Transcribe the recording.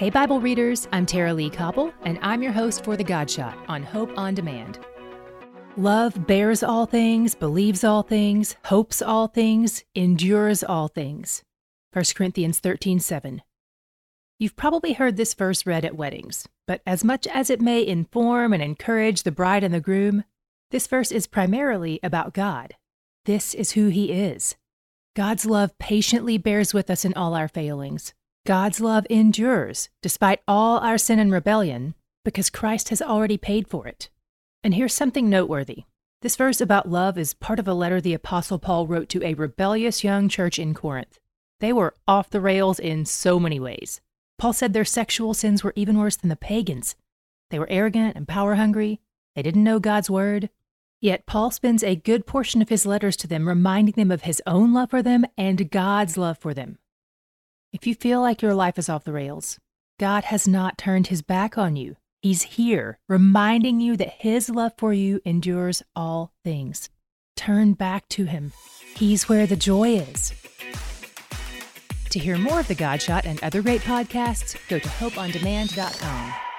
Hey, Bible readers, I'm Tara-Leigh Cobble, and I'm your host for The God Shot on Hope on Demand. Love bears all things, believes all things, hopes all things, endures all things. 1 Corinthians 13 7. You've probably heard this verse read at weddings, but as much as it may inform and encourage the bride and the groom, this verse is primarily about God. This is who He is. God's love patiently bears with us in all our failings. God's love endures despite all our sin and rebellion because Christ has already paid for it. And here's something noteworthy. This verse about love is part of a letter the Apostle Paul wrote to a rebellious young church in Corinth. They were off the rails in so many ways. Paul said their sexual sins were even worse than the pagans. They were arrogant and power hungry. They didn't know God's word. Yet Paul spends a good portion of his letters to them reminding them of his own love for them and God's love for them. If you feel like your life is off the rails, God has not turned his back on you. He's here, reminding you that his love for you endures all things. Turn back to him. He's where the joy is. To hear more of The God Shot and other great podcasts, go to hopeondemand.com.